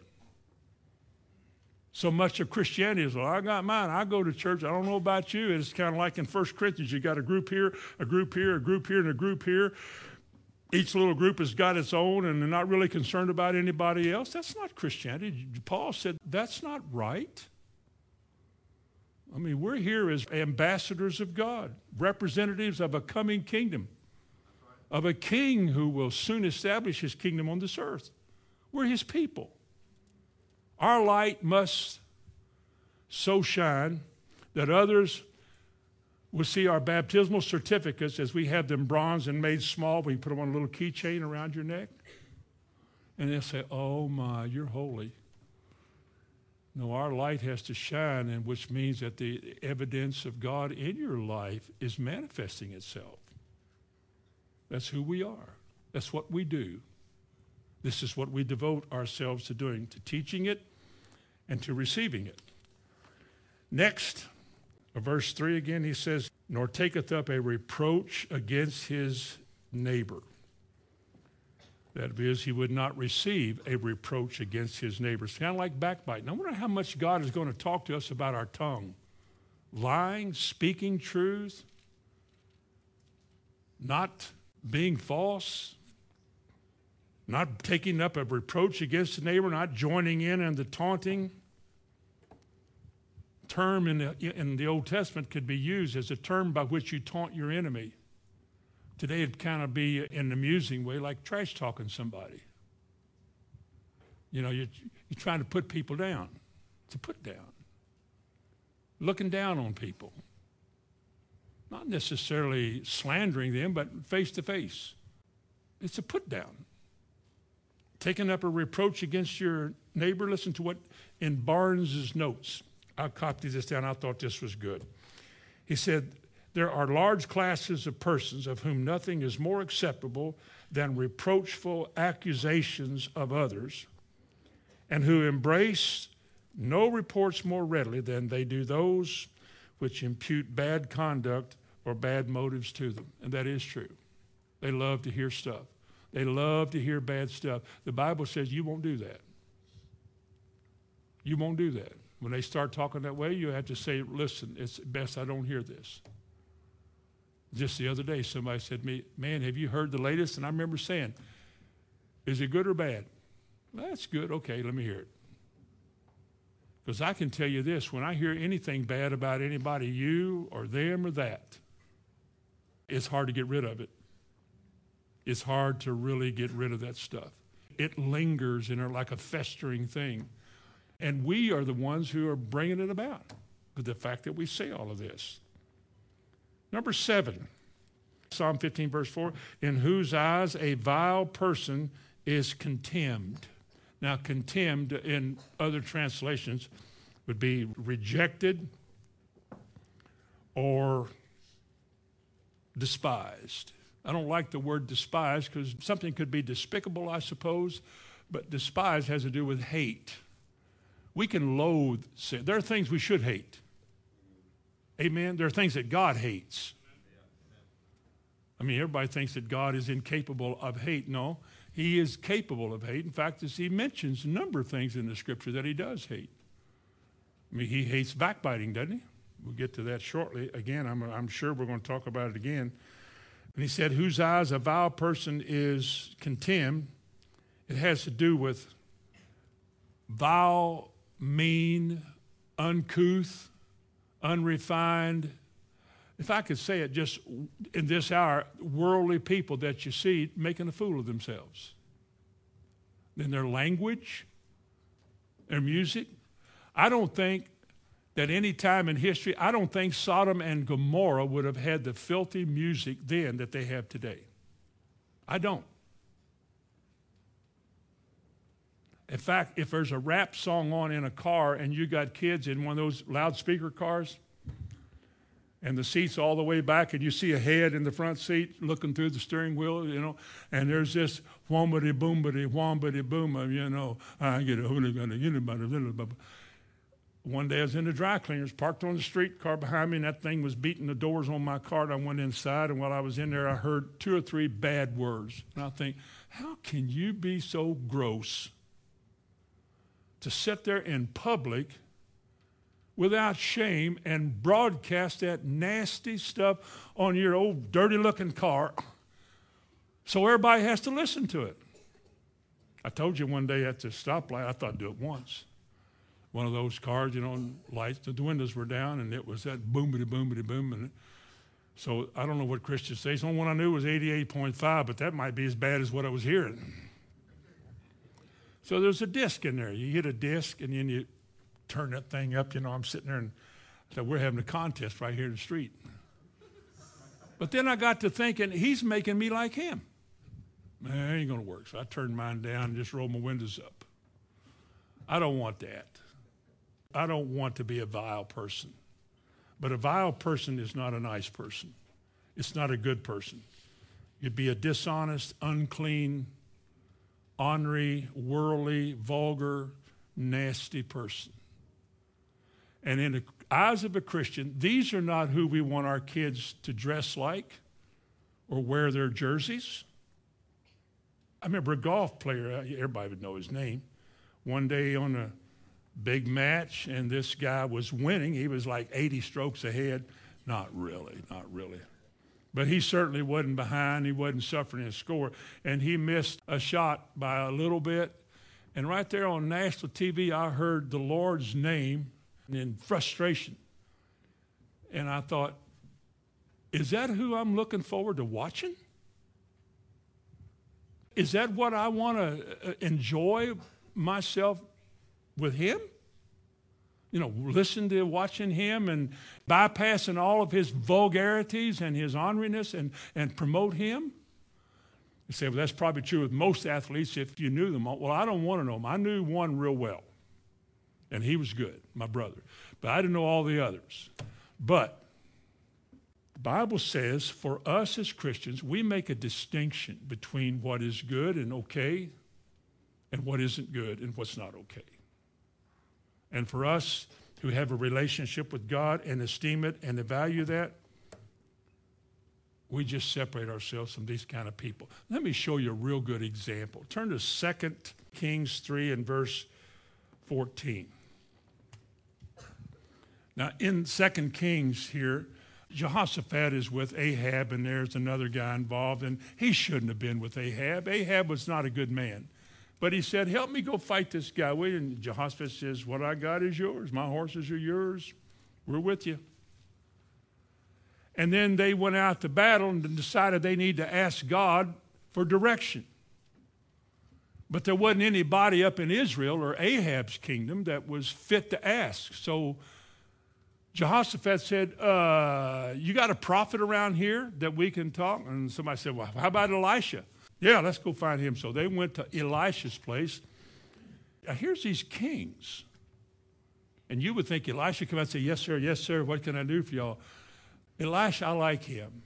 So much of Christianity is, well, I got mine. I go to church. I don't know about you. It's kind of like in 1 Corinthians. You got a group here, a group here, a group here, and a group here each little group has got its own and they're not really concerned about anybody else. That's not Christianity. Paul said that's not right. I mean, we're here as ambassadors of God, representatives of a coming kingdom, of a king who will soon establish his kingdom on this earth. We're his people. Our light must so shine that others will see our baptismal certificates as we have them bronze and made small. We put them on a little keychain around your neck. And they'll say, Oh my, you're holy. No, our light has to shine, and which means that the evidence of God in your life is manifesting itself. That's who we are. That's what we do. This is what we devote ourselves to doing, to teaching it and to receiving it. Next, verse 3 again, he says, Nor taketh up a reproach against his neighbor. That is, he would not receive a reproach against his neighbor. It's kind of like backbiting. I wonder how much God is going to talk to us about our tongue. Lying, speaking truth, not being false, not taking up a reproach against the neighbor, not joining in in the taunting term in the, in the Old Testament could be used as a term by which you taunt your enemy. Today it'd kind of be in an amusing way, like trash talking somebody. You know, you're, you're trying to put people down. to put down. Looking down on people. Not necessarily slandering them, but face to face. It's a put down. Taking up a reproach against your neighbor. Listen to what in Barnes's notes. I copied this down. I thought this was good. He said, There are large classes of persons of whom nothing is more acceptable than reproachful accusations of others, and who embrace no reports more readily than they do those which impute bad conduct or bad motives to them. And that is true. They love to hear stuff. They love to hear bad stuff. The Bible says you won't do that. You won't do that. When they start talking that way, you have to say, listen, it's best I don't hear this. Just the other day, somebody said to me, Man, have you heard the latest? And I remember saying, Is it good or bad? That's good. Okay, let me hear it. Because I can tell you this when I hear anything bad about anybody, you or them or that, it's hard to get rid of it. It's hard to really get rid of that stuff. It lingers in her like a festering thing. And we are the ones who are bringing it about with the fact that we say all of this. Number seven, Psalm 15, verse 4 In whose eyes a vile person is contemned. Now, contemned in other translations would be rejected or despised. I don't like the word despise because something could be despicable, I suppose, but despise has to do with hate. We can loathe sin. There are things we should hate. Amen. There are things that God hates. I mean, everybody thinks that God is incapable of hate. No, he is capable of hate. In fact, as he mentions a number of things in the scripture that he does hate. I mean, he hates backbiting, doesn't he? We'll get to that shortly. Again, I'm, I'm sure we're going to talk about it again. And he said, Whose eyes a vile person is contemned, it has to do with vile, mean, uncouth, unrefined, if I could say it just in this hour, worldly people that you see making a fool of themselves. In their language, their music. I don't think that any time in history, I don't think Sodom and Gomorrah would have had the filthy music then that they have today. I don't. In fact, if there's a rap song on in a car and you got kids in one of those loudspeaker cars, and the seat's all the way back, and you see a head in the front seat looking through the steering wheel, you know, and there's this wombity boombity wombity boom, you know, I get a hooligan, you know, one day I was in the dry cleaners, parked on the street, car behind me, and that thing was beating the doors on my car. I went inside, and while I was in there, I heard two or three bad words. And I think, how can you be so gross to sit there in public without shame and broadcast that nasty stuff on your old dirty looking car so everybody has to listen to it. I told you one day at the stoplight, I thought I'd do it once. One of those cars, you know, lights, the windows were down, and it was that boomity, boomity, boom. And so I don't know what Christians say. The only one I knew was 88.5, but that might be as bad as what I was hearing. So there's a disc in there. You hit a disc, and then you turn that thing up. You know, I'm sitting there and said, we're having a contest right here in the street. But then I got to thinking, he's making me like him. Man, ain't going to work. So I turned mine down and just rolled my windows up. I don't want that. I don't want to be a vile person. But a vile person is not a nice person. It's not a good person. You'd be a dishonest, unclean, ornery, worldly, vulgar, nasty person. And in the eyes of a Christian, these are not who we want our kids to dress like or wear their jerseys. I remember a golf player, uh, everybody would know his name, one day on a big match, and this guy was winning. He was like 80 strokes ahead. Not really, not really. But he certainly wasn't behind. He wasn't suffering his score. And he missed a shot by a little bit. And right there on national TV, I heard the Lord's name in frustration. And I thought, is that who I'm looking forward to watching? Is that what I want to uh, enjoy myself with him? You know, listen to watching him and bypassing all of his vulgarities and his orneriness and, and promote him? You say, well, that's probably true with most athletes if you knew them. Well, I don't want to know them. I knew one real well and he was good, my brother. But I didn't know all the others. But the Bible says for us as Christians, we make a distinction between what is good and okay and what isn't good and what's not okay. And for us who have a relationship with God and esteem it and value that, we just separate ourselves from these kind of people. Let me show you a real good example. Turn to 2 Kings 3 and verse 14. Now, in Second Kings here, Jehoshaphat is with Ahab, and there's another guy involved, and he shouldn't have been with Ahab. Ahab was not a good man. But he said, Help me go fight this guy. And Jehoshaphat says, What I got is yours. My horses are yours. We're with you. And then they went out to battle and decided they need to ask God for direction. But there wasn't anybody up in Israel or Ahab's kingdom that was fit to ask. So Jehoshaphat said, uh, You got a prophet around here that we can talk? And somebody said, Well, how about Elisha? Yeah, let's go find him. So they went to Elisha's place. Now, here's these kings. And you would think Elisha come out and say, Yes, sir, yes, sir, what can I do for y'all? Elisha, I like him.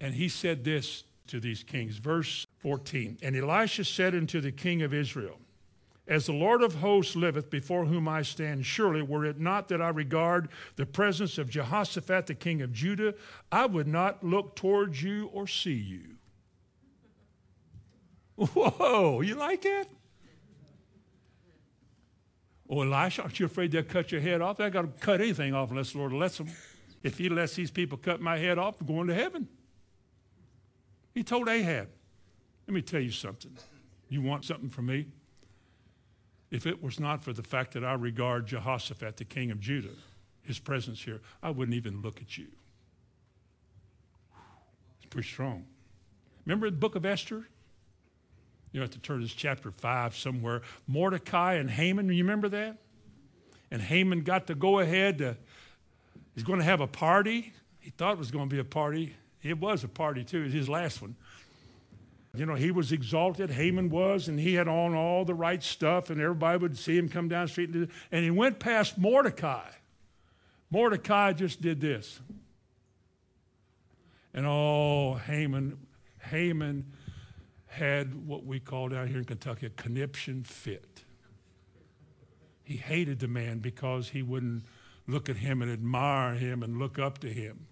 And he said this to these kings. Verse 14. And Elisha said unto the king of Israel, As the Lord of hosts liveth, before whom I stand, surely were it not that I regard the presence of Jehoshaphat, the king of Judah, I would not look towards you or see you. Whoa, you like that? Oh, Elisha, aren't you afraid they'll cut your head off? They got to cut anything off unless the Lord lets them. If he lets these people cut my head off, I'm going to heaven. He told Ahab, let me tell you something. You want something from me? If it was not for the fact that I regard Jehoshaphat, the king of Judah, his presence here, I wouldn't even look at you. It's pretty strong. Remember the book of Esther? You have to turn to chapter 5 somewhere. Mordecai and Haman, you remember that? And Haman got to go ahead to, he's going to have a party. He thought it was going to be a party. It was a party too, it was his last one. You know, he was exalted, Haman was, and he had on all the right stuff, and everybody would see him come down the street. And he went past Mordecai. Mordecai just did this. And oh, Haman, Haman had what we call down here in Kentucky a conniption fit. He hated the man because he wouldn't look at him and admire him and look up to him.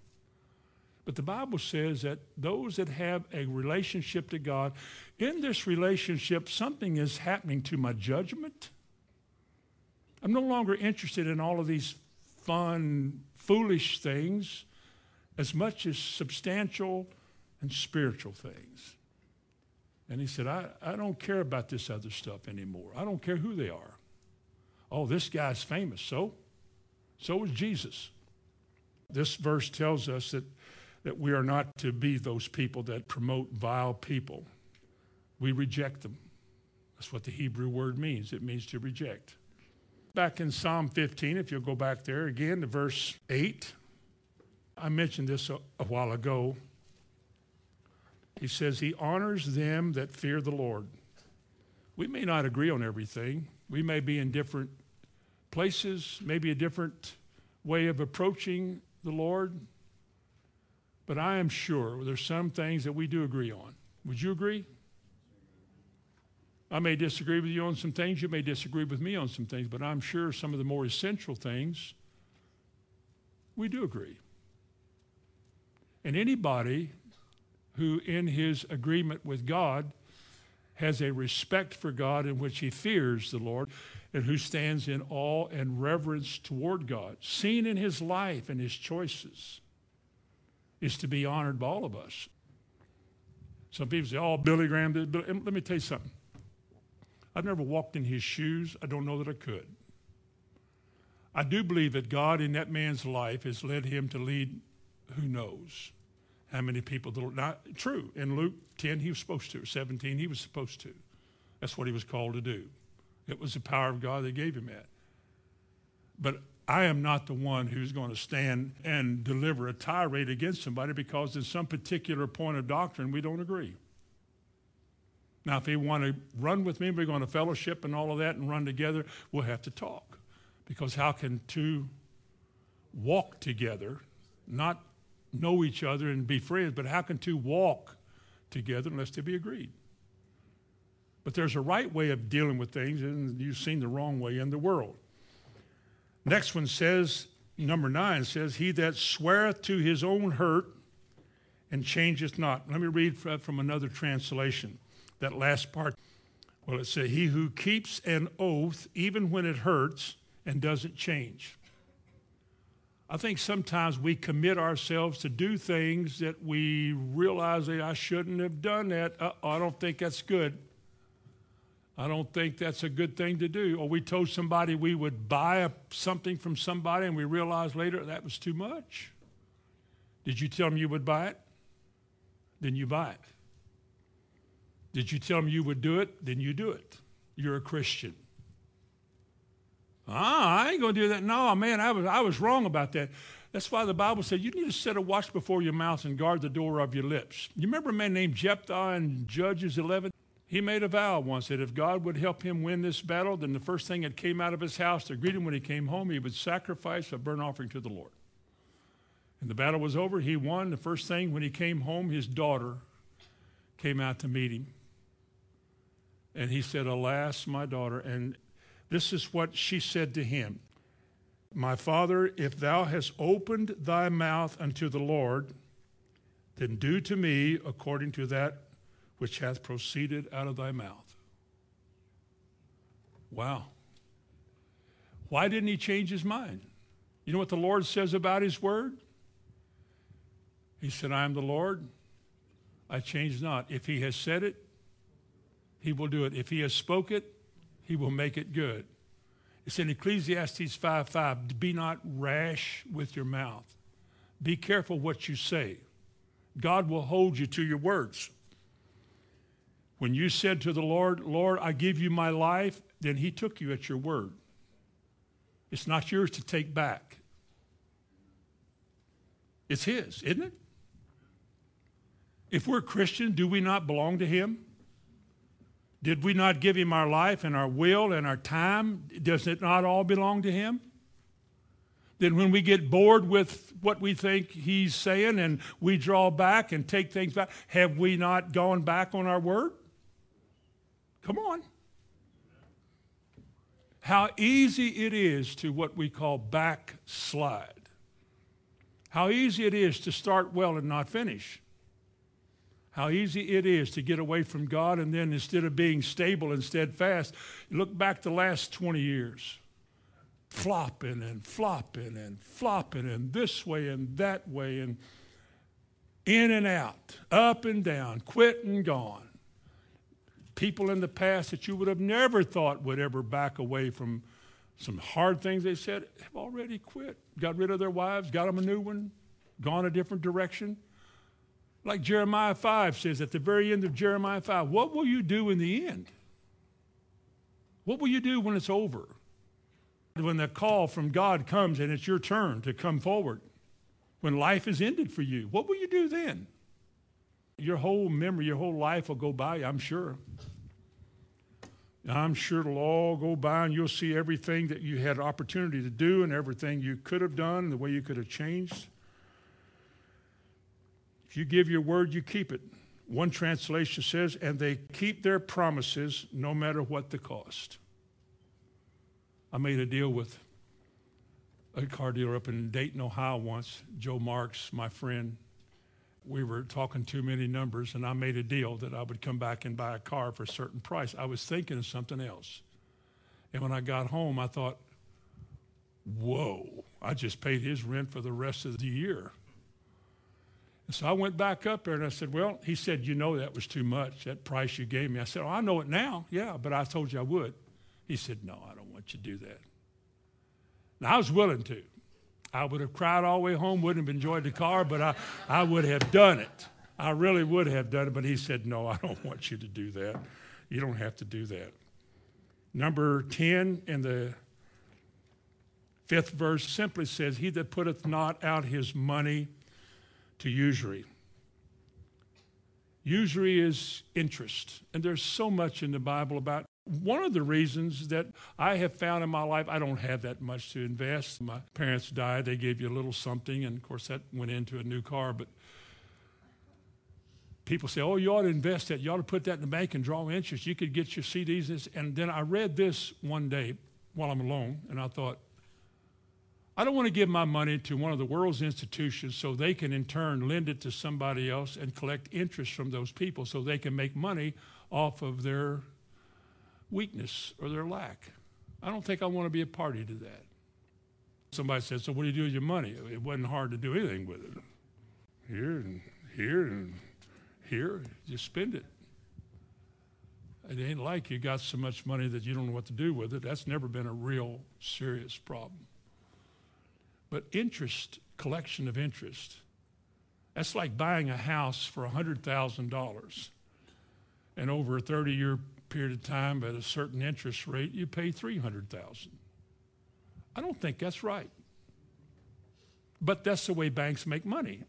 But the Bible says that those that have a relationship to God, in this relationship, something is happening to my judgment. I'm no longer interested in all of these fun, foolish things as much as substantial and spiritual things. And he said, I, I don't care about this other stuff anymore. I don't care who they are. Oh, this guy's famous. So? So is Jesus. This verse tells us that that we are not to be those people that promote vile people. We reject them. That's what the Hebrew word means. It means to reject. Back in Psalm 15, if you'll go back there again to verse 8, I mentioned this a, a while ago. He says, He honors them that fear the Lord. We may not agree on everything. We may be in different places, maybe a different way of approaching the Lord. But I am sure there's some things that we do agree on. Would you agree? I may disagree with you on some things. You may disagree with me on some things, but I'm sure some of the more essential things we do agree. And anybody who, in his agreement with God, has a respect for God in which he fears the Lord and who stands in awe and reverence toward God, seen in his life and his choices, is to be honored by all of us. Some people say, oh, Billy Graham. Let me tell you something. I've never walked in his shoes. I don't know that I could. I do believe that God in that man's life has led him to lead who knows how many people. Not true. In Luke 10, he was supposed to. 17, he was supposed to. That's what he was called to do. It was the power of God that gave him that. But I am not the one who's going to stand and deliver a tirade against somebody because in some particular point of doctrine we don't agree. Now, if they want to run with me, we're going to fellowship and all of that and run together, we'll have to talk. Because how can two walk together, not know each other and be friends, but how can two walk together unless they be agreed? But there's a right way of dealing with things, and you've seen the wrong way in the world. Next one says, number nine says, He that sweareth to his own hurt and changeth not. Let me read from another translation, that last part. Well, it says, He who keeps an oath, even when it hurts, and doesn't change. I think sometimes we commit ourselves to do things that we realize that I shouldn't have done that. Uh, I don't think that's good. I don't think that's a good thing to do. Or we told somebody we would buy a, something from somebody and we realized later that was too much. Did you tell them you would buy it? Then you buy it. Did you tell them you would do it? Then you do it. You're a Christian. Ah, I ain't to do that. No, man, I was, I was wrong about that. That's why the Bible said you need to set a watch before your mouth and guard the door of your lips. You remember a man named Jephthah in Judges 11? He made a vow once that if God would help him win this battle, then the first thing that came out of his house to greet him when he came home, he would sacrifice a burnt offering to the Lord. And the battle was over. He won. The first thing when he came home, his daughter came out to meet him. And he said, Alas, my daughter. And this is what she said to him My father, if thou hast opened thy mouth unto the Lord, then do to me according to that which hath proceeded out of thy mouth. Wow. Why didn't he change his mind? You know what the Lord says about his word? He said, I am the Lord. I change not. If he has said it, he will do it. If he has spoke it, he will make it good. It's in Ecclesiastes 5 5. Be not rash with your mouth. Be careful what you say. God will hold you to your words. When you said to the Lord, Lord, I give you my life, then he took you at your word. It's not yours to take back. It's his, isn't it? If we're Christian, do we not belong to him? Did we not give him our life and our will and our time? Does it not all belong to him? Then when we get bored with what we think he's saying and we draw back and take things back, have we not gone back on our word? Come on. How easy it is to what we call backslide. How easy it is to start well and not finish how easy it is to get away from God and then instead of being stable and steadfast, look back the last 20 years. Flopping and flopping and flopping and this way and that way and in and out, up and down, quit and gone. People in the past that you would have never thought would ever back away from some hard things they said have already quit. Got rid of their wives, got them a new one, gone a different direction. Like Jeremiah 5 says at the very end of Jeremiah 5, what will you do in the end? What will you do when it's over? When the call from God comes and it's your turn to come forward, when life is ended for you, what will you do then? Your whole memory, your whole life will go by, I'm sure. I'm sure it'll all go by and you'll see everything that you had opportunity to do and everything you could have done the way you could have changed. If you give your word, you keep it. One translation says, and they keep their promises no matter what the cost. I made a deal with a car dealer up in Dayton, Ohio once, Joe Marks, my friend. We were talking too many numbers, and I made a deal that I would come back and buy a car for a certain price. I was thinking of something else. And when I got home, I thought, whoa, I just paid his rent for the rest of the year. So I went back up there and I said, Well, he said, You know that was too much, that price you gave me. I said, Oh, I know it now. Yeah, but I told you I would. He said, No, I don't want you to do that. Now, I was willing to. I would have cried all the way home, wouldn't have enjoyed the car, but I, I would have done it. I really would have done it, but he said, No, I don't want you to do that. You don't have to do that. Number 10 in the fifth verse simply says, He that putteth not out his money to usury. Usury is interest, and there's so much in the Bible about one of the reasons that I have found in my life, I don't have that much to invest. My parents died, they gave you a little something, and of course that went into a new car. But people say, oh, you ought to invest that. You ought to put that in the bank and draw interest. You could get your CDs. And then I read this one day while I'm alone, and I thought, I don't want to give my money to one of the world's institutions so they can in turn lend it to somebody else and collect interest from those people so they can make money off of their weakness or their lack. I don't think I want to be a party to that. Somebody said, So what do you do with your money? It wasn't hard to do anything with it. Here and here and here, just spend it. It ain't like you got so much money that you don't know what to do with it. That's never been a real serious problem. But interest, collection of interest, that's like buying a house for $100,000. And over a 30 year period of time at a certain interest rate, you pay 300,000. I don't think that's right. But that's the way banks make money.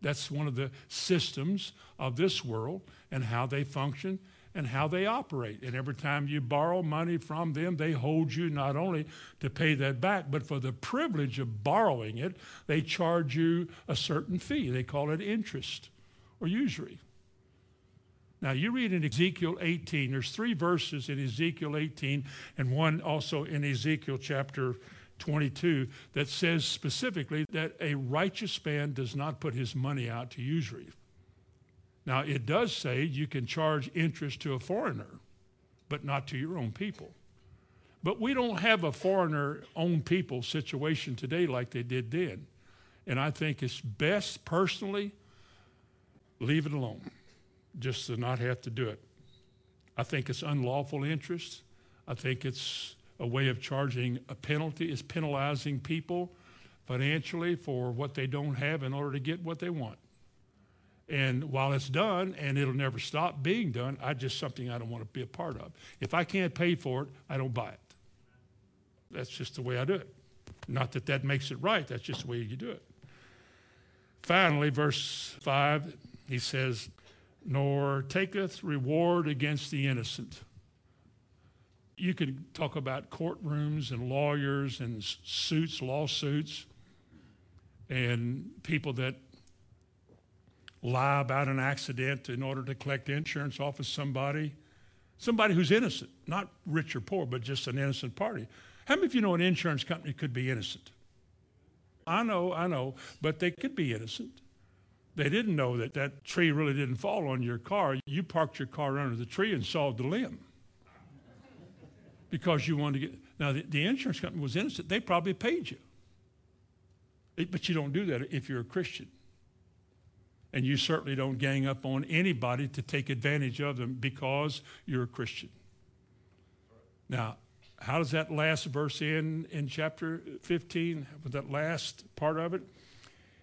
That's one of the systems of this world and how they function and how they operate. And every time you borrow money from them, they hold you not only to pay that back, but for the privilege of borrowing it, they charge you a certain fee. They call it interest or usury. Now, you read in Ezekiel 18, there's three verses in Ezekiel 18 and one also in Ezekiel chapter 22 that says specifically that a righteous man does not put his money out to usury. Now, it does say you can charge interest to a foreigner, but not to your own people. But we don't have a foreigner owned people situation today like they did then. And I think it's best personally, leave it alone, just to not have to do it. I think it's unlawful interest. I think it's a way of charging a penalty, is penalizing people financially for what they don't have in order to get what they want. And while it's done, and it'll never stop being done, I just something I don't want to be a part of. If I can't pay for it, I don't buy it. That's just the way I do it. Not that that makes it right, that's just the way you do it. Finally, verse 5, he says, Nor taketh reward against the innocent. You can talk about courtrooms and lawyers and suits, lawsuits, and people that lie about an accident in order to collect insurance off of somebody. Somebody who's innocent, not rich or poor, but just an innocent party. How many of you know an insurance company could be innocent? I know, I know, but they could be innocent. They didn't know that that tree really didn't fall on your car. You parked your car under the tree and sawed the limb because you wanted to get. Now, the, the insurance company was innocent. They probably paid you. But you don't do that if you're a Christian. And you certainly don't gang up on anybody to take advantage of them because you're a Christian. Now, how does that last verse end in chapter 15? With that last part of it?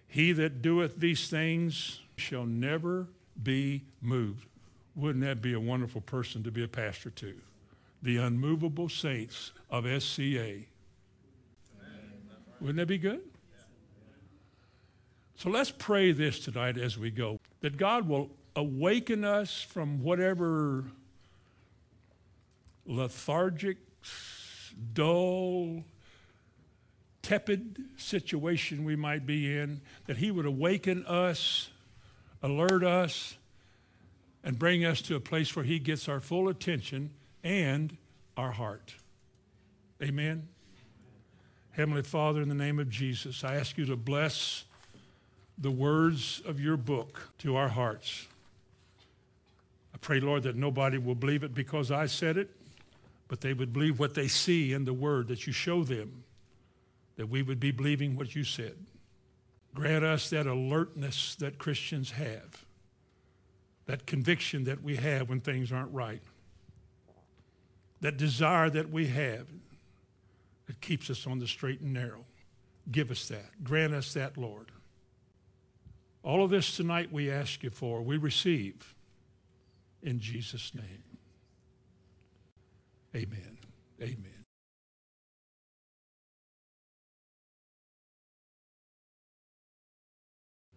He that doeth these things shall never be moved. Wouldn't that be a wonderful person to be a pastor to? The unmovable saints of SCA. Wouldn't that be good? So let's pray this tonight as we go that God will awaken us from whatever lethargic, dull, tepid situation we might be in, that He would awaken us, alert us, and bring us to a place where He gets our full attention and our heart. Amen. Heavenly Father, in the name of Jesus, I ask you to bless the words of your book to our hearts. I pray, Lord, that nobody will believe it because I said it, but they would believe what they see in the word that you show them, that we would be believing what you said. Grant us that alertness that Christians have, that conviction that we have when things aren't right, that desire that we have that keeps us on the straight and narrow. Give us that. Grant us that, Lord. All of this tonight we ask you for, we receive in Jesus' name. Amen. Amen.